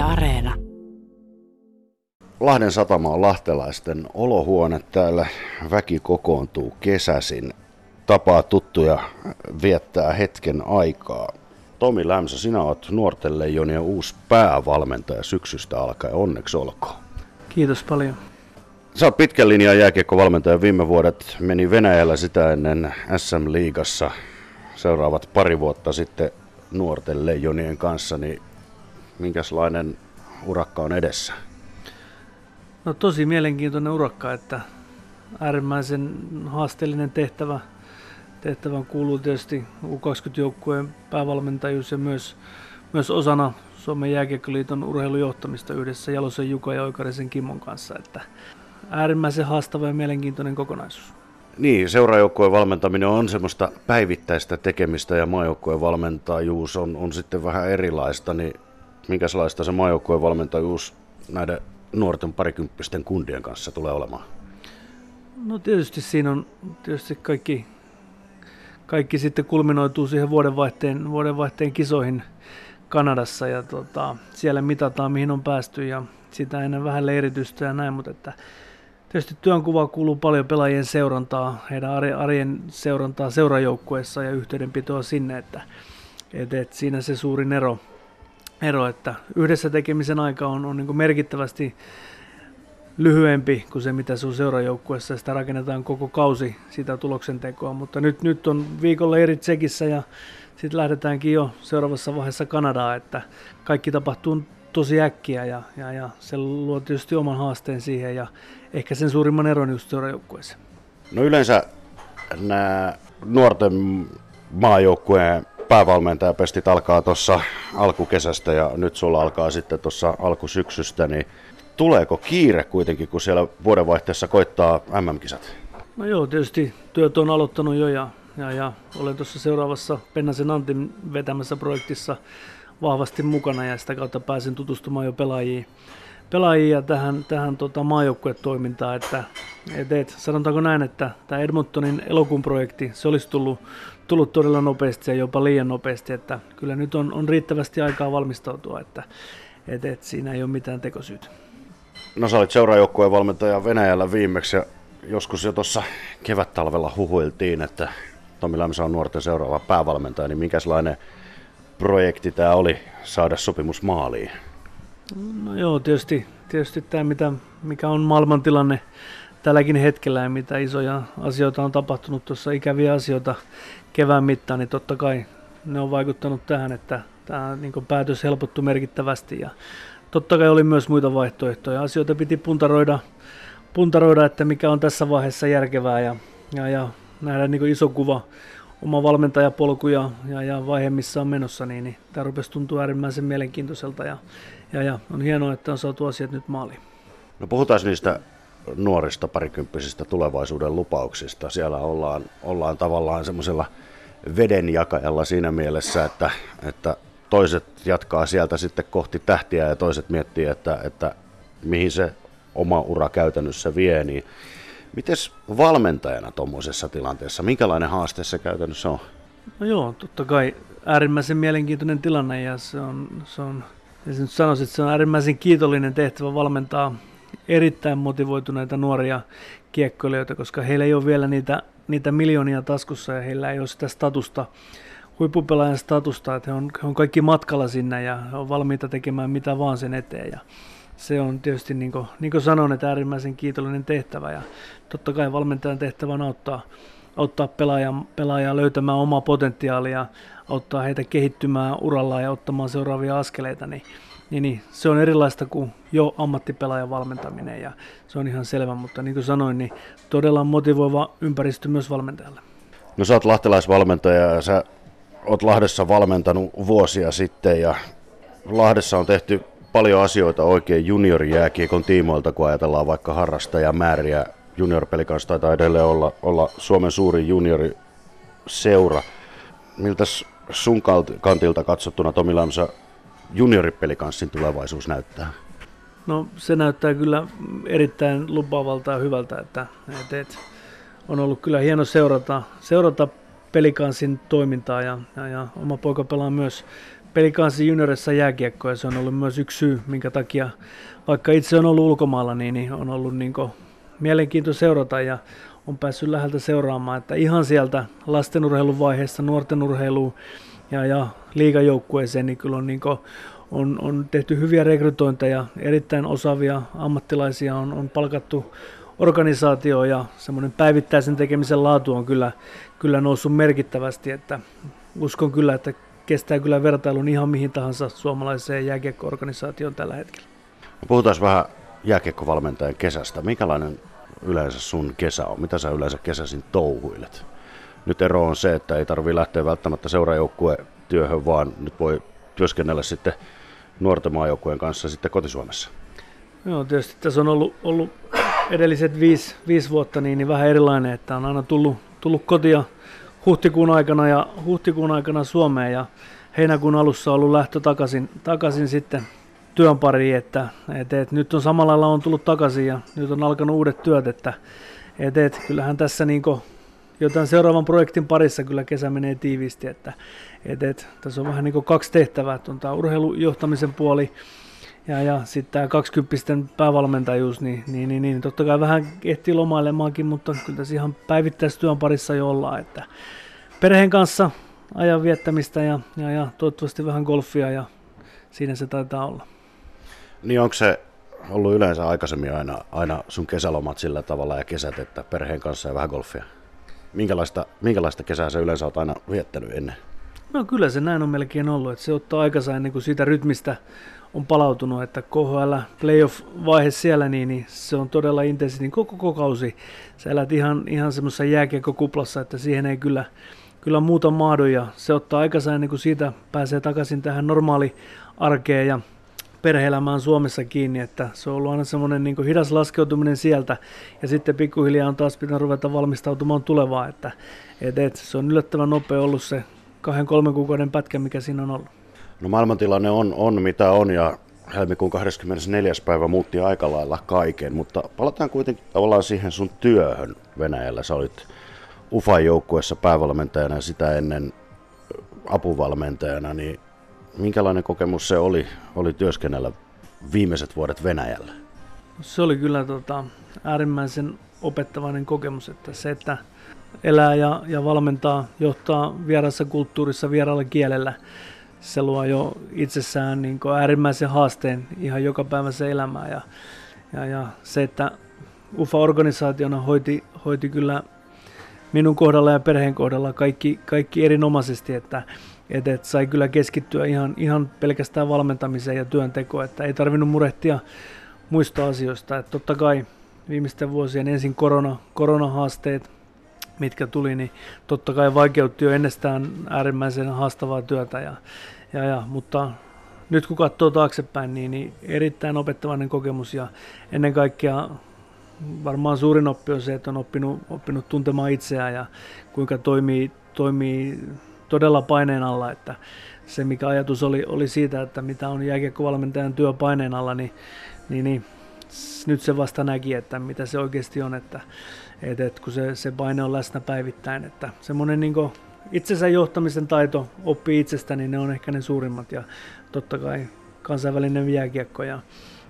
Yle Areena. Lahden satama on lahtelaisten olohuone. Täällä väki kokoontuu kesäsin. Tapaa tuttuja viettää hetken aikaa. Tomi Lämsä, sinä olet nuorten leijonien uusi päävalmentaja syksystä alkaen. Onneksi olkoon. Kiitos paljon. Sä oot pitkän linjan jääkiekkovalmentaja. Viime vuodet meni Venäjällä sitä ennen SM-liigassa. Seuraavat pari vuotta sitten nuorten leijonien kanssa, niin minkälainen urakka on edessä? No tosi mielenkiintoinen urakka, että äärimmäisen haasteellinen tehtävä. Tehtävän kuuluu tietysti U20-joukkueen päävalmentajuus ja myös, myös osana Suomen jääkiekkoliiton urheilujohtamista yhdessä Jalosen Juka ja Oikarisen Kimmon kanssa. Että äärimmäisen haastava ja mielenkiintoinen kokonaisuus. Niin, seurajoukkueen valmentaminen on semmoista päivittäistä tekemistä ja maajoukkueen valmentajuus on, on sitten vähän erilaista, niin minkälaista se maajoukkueen valmentajuus näiden nuorten parikymppisten kundien kanssa tulee olemaan? No tietysti siinä on tietysti kaikki, kaikki sitten kulminoituu siihen vuodenvaihteen, vuodenvaihteen kisoihin Kanadassa ja tota, siellä mitataan mihin on päästy ja sitä ennen vähän leiritystä ja näin, mutta että Tietysti työnkuva kuuluu paljon pelaajien seurantaa, heidän arjen seurantaa seurajoukkueessa ja yhteydenpitoa sinne, että, että, että siinä se suurin ero, ero, että yhdessä tekemisen aika on, on niin merkittävästi lyhyempi kuin se, mitä sun seurajoukkueessa. Sitä rakennetaan koko kausi sitä tuloksentekoa, mutta nyt, nyt on viikolla eri tsekissä ja sitten lähdetäänkin jo seuraavassa vaiheessa Kanadaan, että kaikki tapahtuu tosi äkkiä ja, ja, ja se luo tietysti oman haasteen siihen ja ehkä sen suurimman eron just seurajoukkueeseen. No yleensä nämä nuorten maajoukkueen päävalmentajapestit alkaa tuossa alkukesästä ja nyt sulla alkaa sitten tuossa alkusyksystä, niin tuleeko kiire kuitenkin, kun siellä vuodenvaihteessa koittaa MM-kisat? No joo, tietysti työt on aloittanut jo ja, ja, ja olen tuossa seuraavassa Pennasen Antin vetämässä projektissa vahvasti mukana ja sitä kautta pääsin tutustumaan jo pelaajiin, pelaajia tähän, tähän tota, maajoukkuetoimintaan. Että, et, et, sanotaanko näin, että tämä Edmontonin elokuun projekti, se olisi tullut, tullut todella nopeasti ja jopa liian nopeasti, että kyllä nyt on, on riittävästi aikaa valmistautua, että et, et, siinä ei ole mitään tekosyytä. No sä olit seuraajoukkueen valmentaja Venäjällä viimeksi ja joskus jo tuossa kevät-talvella huhuiltiin, että Tomi Lämsä on nuorten seuraava päävalmentaja, niin minkälainen projekti tämä oli saada sopimus maaliin? No joo, tietysti, tietysti tämä, mitä, mikä on maailmantilanne tälläkin hetkellä ja mitä isoja asioita on tapahtunut tuossa, ikäviä asioita kevään mittaan, niin totta kai ne on vaikuttanut tähän, että tämä niin päätös helpottui merkittävästi ja totta kai oli myös muita vaihtoehtoja. Asioita piti puntaroida, puntaroida että mikä on tässä vaiheessa järkevää ja, ja, ja nähdä niin iso kuva oma valmentajapolku ja, ja, ja vaihe, missä on menossa, niin, niin tämä rupesi tuntua äärimmäisen mielenkiintoiselta ja, ja, ja on hienoa, että on saatu asiat nyt maaliin. No puhutaan niistä nuorista parikymppisistä tulevaisuuden lupauksista. Siellä ollaan, ollaan tavallaan semmoisella vedenjakajalla siinä mielessä, että, että toiset jatkaa sieltä sitten kohti tähtiä ja toiset miettii, että, että mihin se oma ura käytännössä vie, niin Mites valmentajana tuommoisessa tilanteessa, minkälainen haaste se käytännössä on? No joo, totta kai äärimmäisen mielenkiintoinen tilanne ja se on, se on ja nyt sanoisin, että se on äärimmäisen kiitollinen tehtävä valmentaa erittäin motivoituneita nuoria kiekkoilijoita, koska heillä ei ole vielä niitä, niitä miljoonia taskussa ja heillä ei ole sitä statusta, huippupelaajan statusta, että he on, he on kaikki matkalla sinne ja on valmiita tekemään mitä vaan sen eteen. Ja se on tietysti, niin kuin, niin kuin sanoin, että äärimmäisen kiitollinen tehtävä ja totta kai valmentajan tehtävä on auttaa, auttaa pelaajaa, pelaajaa löytämään omaa potentiaalia, auttaa heitä kehittymään uralla ja ottamaan seuraavia askeleita, niin, niin, niin se on erilaista kuin jo ammattipelaajan valmentaminen ja se on ihan selvä, mutta niin kuin sanoin, niin todella motivoiva ympäristö myös valmentajalle. No sä oot lahtelaisvalmentaja ja sä oot Lahdessa valmentanut vuosia sitten ja Lahdessa on tehty paljon asioita oikein juniorijääkiekon tiimoilta, kun ajatellaan vaikka harrastajamääriä. Juniorpelikanssa taitaa edelleen olla, olla Suomen suurin junioriseura. Miltä sun kantilta katsottuna Tomi Lamsa junioripelikanssin tulevaisuus näyttää? No se näyttää kyllä erittäin lupaavalta ja hyvältä, että, että, että on ollut kyllä hieno seurata, seurata pelikanssin toimintaa ja, ja, ja oma poika pelaa myös pelikansi juniorissa jääkiekko ja se on ollut myös yksi syy, minkä takia vaikka itse on ollut ulkomailla, niin, niin on ollut niin mielenkiintoista seurata ja on päässyt läheltä seuraamaan, että ihan sieltä lastenurheilun vaiheessa, nuorten urheiluun ja, ja liigajoukkueeseen, niin kyllä on, niin kuin, on, on tehty hyviä rekrytointeja, erittäin osaavia ammattilaisia on, on palkattu organisaatio ja semmoinen päivittäisen tekemisen laatu on kyllä, kyllä noussut merkittävästi, että uskon kyllä, että kestää kyllä vertailun ihan mihin tahansa suomalaiseen jääkiekko-organisaatioon tällä hetkellä. Puhutaan vähän jääkiekkovalmentajan kesästä. Minkälainen yleensä sun kesä on? Mitä sä yleensä kesäsin touhuilet? Nyt ero on se, että ei tarvitse lähteä välttämättä seuraajoukkueen työhön, vaan nyt voi työskennellä sitten nuorten maajoukkueen kanssa sitten kotisuomessa. Joo, tietysti tässä on ollut, ollut edelliset viisi, viisi vuotta niin, niin vähän erilainen, että on aina tullut, tullut kotia huhtikuun aikana ja huhtikuun aikana Suomeen ja heinäkuun alussa ollut lähtö takaisin, takaisin sitten työn pariin, että et, et, nyt on samalla lailla on tullut takaisin ja nyt on alkanut uudet työt, että et, et, kyllähän tässä niin jotain seuraavan projektin parissa kyllä kesä menee tiiviisti, että et, et, tässä on vähän niin kaksi tehtävää, että on tämä urheilujohtamisen puoli ja, ja sitten tämä 20 päävalmentajuus, niin, niin, niin, niin, totta kai vähän ehtii lomailemaankin, mutta kyllä tässä ihan päivittäistyön parissa jo ollaan, että perheen kanssa ajan viettämistä ja, ja, ja toivottavasti vähän golfia ja siinä se taitaa olla. Niin onko se ollut yleensä aikaisemmin aina, aina sun kesälomat sillä tavalla ja kesät, että perheen kanssa ja vähän golfia? Minkälaista, minkälaista kesää sä yleensä olet aina viettänyt ennen? No kyllä se näin on melkein ollut, että se ottaa aikansa ennen kuin siitä rytmistä on palautunut, että KHL playoff-vaihe siellä, niin, niin se on todella intensiivinen koko, koko kausi. Sä elät ihan, ihan semmoisessa jääkiekkokuplassa, että siihen ei kyllä, kyllä muuta mahdu ja se ottaa aikansa ennen kuin siitä pääsee takaisin tähän normaali arkeen ja perheelämään Suomessa kiinni, että se on ollut aina semmoinen niin hidas laskeutuminen sieltä ja sitten pikkuhiljaa on taas pitänyt ruveta valmistautumaan tulevaan, että et, et, se on yllättävän nopea ollut se kahden kolmen kuukauden pätkä, mikä siinä on ollut. No maailmantilanne on, on mitä on ja helmikuun 24. päivä muutti aika lailla kaiken, mutta palataan kuitenkin tavallaan siihen sun työhön Venäjällä. Sä olit UFAn joukkueessa päävalmentajana ja sitä ennen apuvalmentajana, niin minkälainen kokemus se oli, oli työskennellä viimeiset vuodet Venäjällä? Se oli kyllä tota, äärimmäisen opettavainen kokemus, että se, että elää ja, ja valmentaa, johtaa vierassa kulttuurissa, vieraalla kielellä, se luo jo itsessään niin äärimmäisen haasteen ihan joka päivä se elämää. Ja, ja, ja se, että UFA-organisaationa hoiti, hoiti kyllä minun kohdalla ja perheen kohdalla kaikki, kaikki erinomaisesti, että et, et sai kyllä keskittyä ihan, ihan pelkästään valmentamiseen ja työntekoon, että ei tarvinnut murehtia muista asioista. Et totta kai viimeisten vuosien ensin korona, koronahaasteet, mitkä tuli, niin totta kai vaikeutti jo ennestään äärimmäisen haastavaa työtä. Ja, ja, ja, mutta nyt kun katsoo taaksepäin, niin, niin erittäin opettavainen kokemus ja ennen kaikkea varmaan suurin oppi on se, että on oppinut, oppinut tuntemaan itseään ja kuinka toimii, toimii todella paineen alla, että se mikä ajatus oli, oli siitä, että mitä on jääkiekkovalmentajan työ paineen alla, niin, niin, niin nyt se vasta näki, että mitä se oikeasti on, että, että, että kun se, se paine on läsnä päivittäin, että semmoinen niin itsensä johtamisen taito oppii itsestä, niin ne on ehkä ne suurimmat ja totta kai kansainvälinen jääkiekko ja,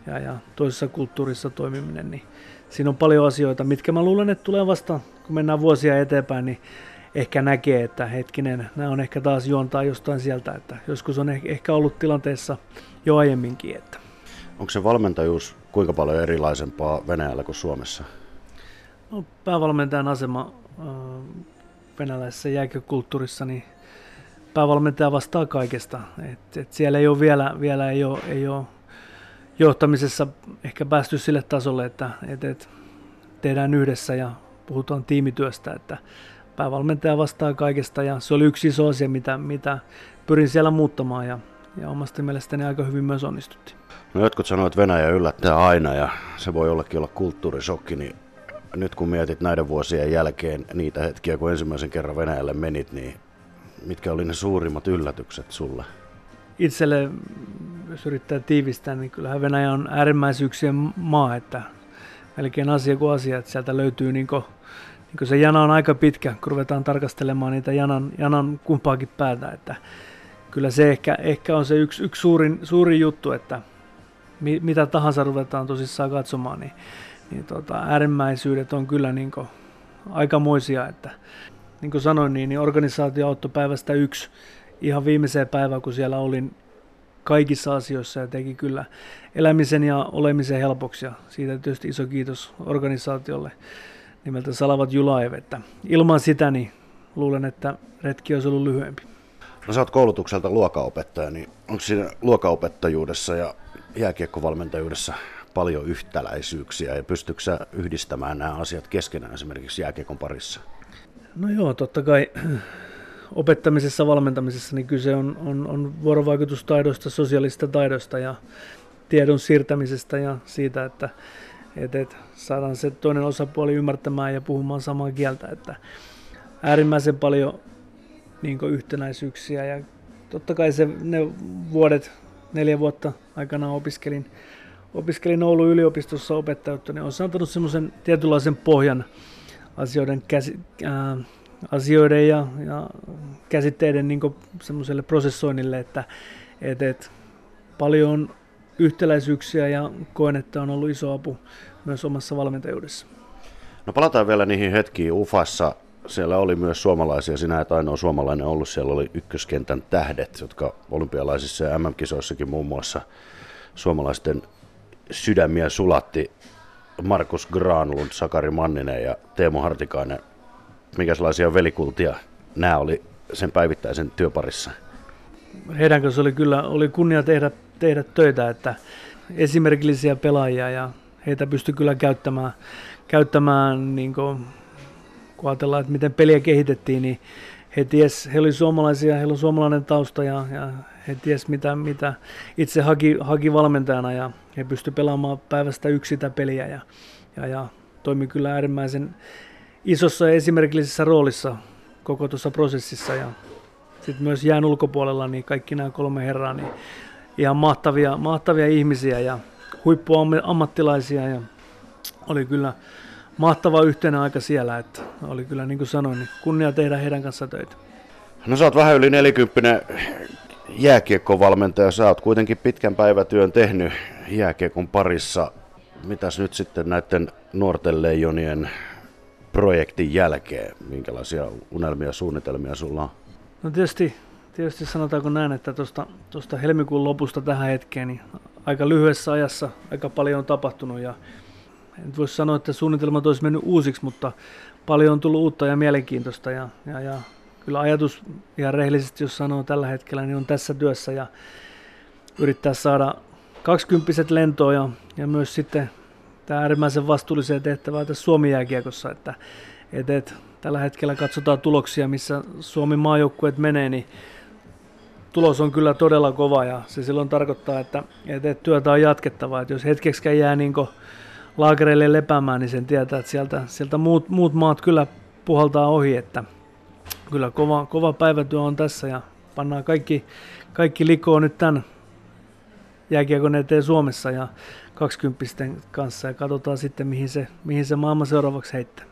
ja, ja toisessa kulttuurissa toimiminen, niin siinä on paljon asioita, mitkä mä luulen, että tulee vasta, kun mennään vuosia eteenpäin, niin ehkä näkee, että hetkinen, nämä on ehkä taas juontaa jostain sieltä, että joskus on ehkä ollut tilanteessa jo aiemminkin. Että. Onko se valmentajuus kuinka paljon erilaisempaa Venäjällä kuin Suomessa? No, päävalmentajan asema äh, venäläisessä jääkökulttuurissa, niin päävalmentaja vastaa kaikesta. Et, et siellä ei ole vielä, vielä ei ole, ei ole johtamisessa ehkä päästy sille tasolle, että et, et tehdään yhdessä ja puhutaan tiimityöstä, että päävalmentaja vastaa kaikesta ja se oli yksi iso asia, mitä, mitä pyrin siellä muuttamaan ja, ja omasta mielestäni aika hyvin myös onnistuttiin. No jotkut sanoivat, että Venäjä yllättää aina ja se voi jollekin olla kulttuurisokki, niin nyt kun mietit näiden vuosien jälkeen niitä hetkiä, kun ensimmäisen kerran Venäjälle menit, niin mitkä oli ne suurimmat yllätykset sulle? Itselle, jos yrittää tiivistää, niin kyllähän Venäjä on äärimmäisyyksien maa, että melkein asia kuin asia, että sieltä löytyy niin kuin, niin se jana on aika pitkä, kun ruvetaan tarkastelemaan niitä janan, janan kumpaakin päätä, että kyllä se ehkä, ehkä on se yksi, yksi suurin, suurin juttu, että mi, mitä tahansa ruvetaan tosissaan katsomaan, niin, niin tota, äärimmäisyydet on kyllä niin kuin aikamoisia, että niin kuin sanoin, niin, niin organisaatio auttoi päivästä yksi ihan viimeiseen päivään, kun siellä olin kaikissa asioissa ja teki kyllä elämisen ja olemisen helpoksi. Ja siitä tietysti iso kiitos organisaatiolle nimeltä Salavat Julaev, että ilman sitä niin luulen, että retki olisi ollut lyhyempi. No sä oot koulutukselta luokaopettaja, niin onko siinä luokaopettajuudessa ja jääkiekkovalmentajuudessa paljon yhtäläisyyksiä ja pystytkö sä yhdistämään nämä asiat keskenään esimerkiksi jääkiekon parissa? No joo, totta kai opettamisessa, valmentamisessa niin kyse on, on, on vuorovaikutustaidoista, sosiaalista taidoista ja tiedon siirtämisestä ja siitä, että et, et saadaan se toinen osapuoli ymmärtämään ja puhumaan samaa kieltä. Että äärimmäisen paljon niin yhtenäisyyksiä ja totta kai se, ne vuodet, neljä vuotta aikana opiskelin, opiskelin Oulun yliopistossa opettajuutta, niin on antanut semmoisen tietynlaisen pohjan asioiden, käsi, ää, asioiden ja, ja käsitteiden niin semmoiselle prosessoinnille, että et, et, paljon yhtäläisyyksiä ja koen, että on ollut iso apu myös omassa valmentajuudessa. No palataan vielä niihin hetkiin Ufassa. Siellä oli myös suomalaisia, sinä et ainoa suomalainen ollut, siellä oli ykköskentän tähdet, jotka olympialaisissa ja MM-kisoissakin muun muassa suomalaisten sydämiä sulatti. Markus Granlund, Sakari Manninen ja Teemu Hartikainen. Mikäslaisia velikultia nämä oli sen päivittäisen työparissa? Heidän kanssa oli kyllä oli kunnia tehdä tehdä töitä, että esimerkillisiä pelaajia ja heitä pystyi kyllä käyttämään, käyttämään niin kuin, kun ajatellaan, että miten peliä kehitettiin, niin he ties, he olivat suomalaisia, heillä on suomalainen tausta ja, ja he ties mitä, mitä itse haki, haki valmentajana ja he pystyivät pelaamaan päivästä yksi sitä peliä ja, ja, ja toimi kyllä äärimmäisen isossa ja esimerkillisessä roolissa koko tuossa prosessissa ja sitten myös jään ulkopuolella, niin kaikki nämä kolme herraa, niin ihan mahtavia, mahtavia ihmisiä ja huippuammattilaisia ja oli kyllä mahtava yhteinen aika siellä, että oli kyllä niin kuin sanoin, niin kunnia tehdä heidän kanssa töitä. No sä oot vähän yli 40 jääkiekkovalmentaja, sä oot kuitenkin pitkän päivätyön tehnyt jääkiekon parissa. Mitäs nyt sitten näiden nuorten leijonien projektin jälkeen, minkälaisia unelmia ja suunnitelmia sulla on? No tietysti tietysti sanotaanko näin, että tuosta helmikuun lopusta tähän hetkeen, niin aika lyhyessä ajassa aika paljon on tapahtunut. Ja en voi sanoa, että suunnitelmat olisi mennyt uusiksi, mutta paljon on tullut uutta ja mielenkiintoista. Ja, ja, ja kyllä ajatus ihan rehellisesti, jos sanoo tällä hetkellä, niin on tässä työssä ja yrittää saada kaksikymppiset lentoa ja, ja myös sitten tämä äärimmäisen vastuulliseen tehtävää tässä Suomi-jääkiekossa, että et, et, tällä hetkellä katsotaan tuloksia, missä Suomen maajoukkueet menee, niin tulos on kyllä todella kova ja se silloin tarkoittaa, että, että työtä on jatkettava. Että jos hetkeksi jää niin laakereille lepäämään, niin sen tietää, että sieltä, sieltä muut, muut maat kyllä puhaltaa ohi, että kyllä kova, kova päivätyö on tässä ja pannaan kaikki, kaikki likoon nyt tämän jääkiekon eteen Suomessa ja 20 kanssa ja katsotaan sitten, mihin se, mihin se maailma seuraavaksi heittää.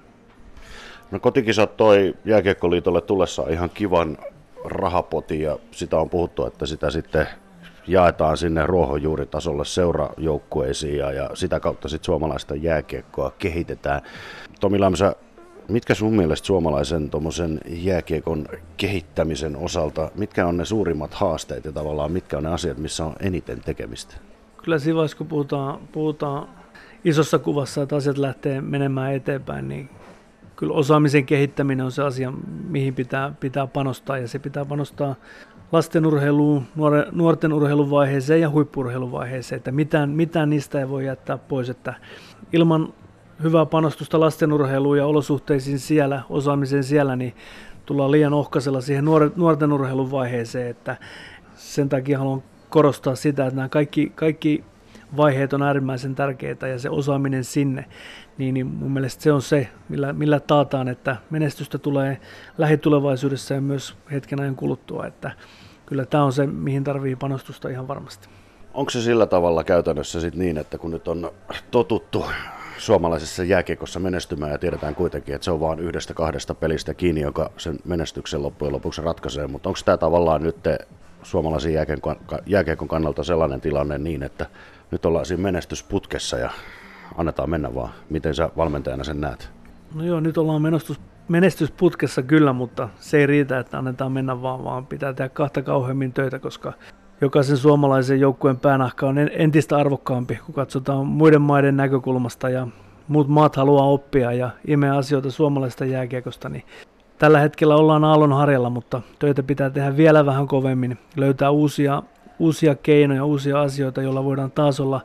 No kotikisat toi Jääkiekkoliitolle tullessa ihan kivan rahapoti ja sitä on puhuttu, että sitä sitten jaetaan sinne ruohonjuuritasolle seurajoukkueisiin ja, ja sitä kautta sitten suomalaista jääkiekkoa kehitetään. Tomi Lämsä, mitkä sun mielestä suomalaisen jääkiekon kehittämisen osalta, mitkä on ne suurimmat haasteet ja tavallaan mitkä on ne asiat, missä on eniten tekemistä? Kyllä siinä vaiheessa, kun puhutaan, puhutaan isossa kuvassa, että asiat lähtee menemään eteenpäin, niin kyllä osaamisen kehittäminen on se asia, mihin pitää, pitää panostaa ja se pitää panostaa lasten urheiluun, nuorten urheilun vaiheeseen ja huippurheilun vaiheeseen, että mitään, mitään niistä ei voi jättää pois, että ilman hyvää panostusta lasten urheiluun ja olosuhteisiin siellä, osaamiseen siellä, niin tullaan liian ohkaisella siihen nuorten urheilun vaiheeseen, että sen takia haluan korostaa sitä, että nämä kaikki, kaikki vaiheet on äärimmäisen tärkeitä ja se osaaminen sinne, niin, niin mun mielestä se on se, millä, millä taataan, että menestystä tulee lähitulevaisuudessa ja myös hetken ajan kuluttua, että kyllä tämä on se, mihin tarvii panostusta ihan varmasti. Onko se sillä tavalla käytännössä sit niin, että kun nyt on totuttu suomalaisessa jääkiekossa menestymään ja tiedetään kuitenkin, että se on vain yhdestä kahdesta pelistä kiinni, joka sen menestyksen loppujen lopuksi ratkaisee, mutta onko tämä tavallaan nyt suomalaisen jääkiekon, kannalta sellainen tilanne niin, että nyt ollaan siinä menestysputkessa ja annetaan mennä vaan. Miten sä valmentajana sen näet? No joo, nyt ollaan menestys, menestysputkessa kyllä, mutta se ei riitä, että annetaan mennä vaan, vaan pitää tehdä kahta kauheammin töitä, koska jokaisen suomalaisen joukkueen päänahka on entistä arvokkaampi, kun katsotaan muiden maiden näkökulmasta ja muut maat haluaa oppia ja imeä asioita suomalaisesta jääkiekosta, niin tällä hetkellä ollaan aallon harjalla, mutta töitä pitää tehdä vielä vähän kovemmin, löytää uusia, uusia keinoja, uusia asioita, joilla voidaan taas olla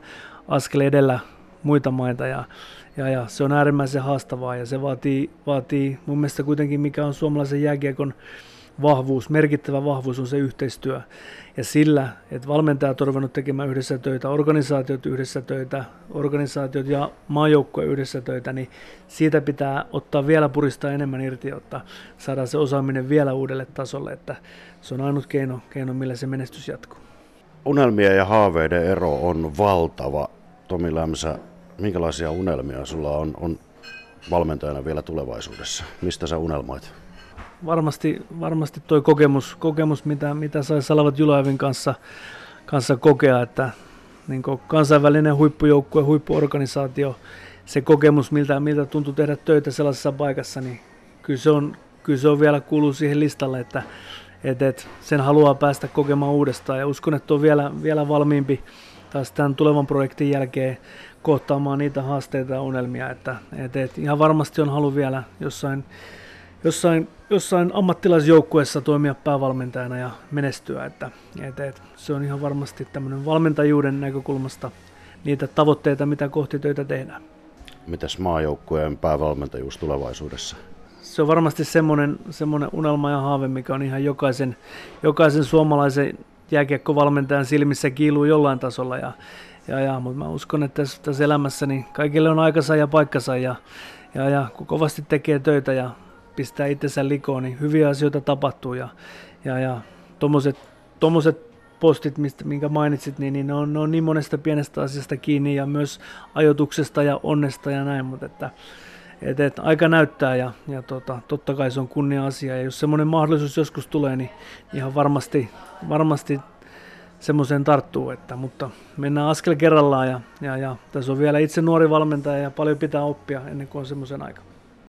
askel edellä muita maita. Ja, ja, ja se on äärimmäisen haastavaa ja se vaatii, vaatii mun mielestä kuitenkin mikä on suomalaisen jääkiekon vahvuus, merkittävä vahvuus on se yhteistyö. Ja sillä, että valmentajat on ruvennut tekemään yhdessä töitä, organisaatiot yhdessä töitä, organisaatiot ja maajoukkue yhdessä töitä, niin siitä pitää ottaa vielä puristaa enemmän irti, jotta saadaan se osaaminen vielä uudelle tasolle, että se on ainut keino, keino millä se menestys jatkuu. Unelmien ja haaveiden ero on valtava. Tomi Lämsä, minkälaisia unelmia sulla on, on valmentajana vielä tulevaisuudessa? Mistä sä unelmoit? Varmasti, varmasti tuo kokemus, kokemus mitä, mitä sai Salavat Julaevin kanssa, kanssa kokea, että niin kansainvälinen huippujoukkue, huippuorganisaatio, se kokemus, miltä, miltä tuntuu tehdä töitä sellaisessa paikassa, niin kyllä se on, kyllä se on vielä kuuluu siihen listalle, että et, et sen haluaa päästä kokemaan uudestaan. Ja uskon, että on vielä, vielä valmiimpi taas tämän tulevan projektin jälkeen kohtaamaan niitä haasteita ja unelmia, että et, et ihan varmasti on halu vielä jossain jossain, jossain ammattilaisjoukkueessa toimia päävalmentajana ja menestyä. Että, et, et, se on ihan varmasti tämmöinen valmentajuuden näkökulmasta niitä tavoitteita, mitä kohti töitä tehdään. Mitäs maajoukkueen päävalmentajuus tulevaisuudessa? Se on varmasti semmoinen, semmoinen unelma ja haave, mikä on ihan jokaisen, jokaisen suomalaisen jääkiekkovalmentajan silmissä kiiluu jollain tasolla. Ja, ja, ja, mutta mä uskon, että tässä, tässä elämässä niin kaikille on aikansa ja paikkansa ja, ja, ja kun kovasti tekee töitä ja pistää itsensä likoon, niin hyviä asioita tapahtuu ja, ja, ja tommoset, tommoset postit, mistä, minkä mainitsit, niin, niin ne, on, ne on niin monesta pienestä asiasta kiinni ja myös ajotuksesta ja onnesta ja näin, mutta että, et, et, aika näyttää ja, ja tota, totta kai se on kunnia asia ja jos semmoinen mahdollisuus joskus tulee, niin ihan varmasti, varmasti semmoiseen tarttuu, että, mutta mennään askel kerrallaan ja, ja, ja tässä on vielä itse nuori valmentaja ja paljon pitää oppia ennen kuin on semmoisen aika.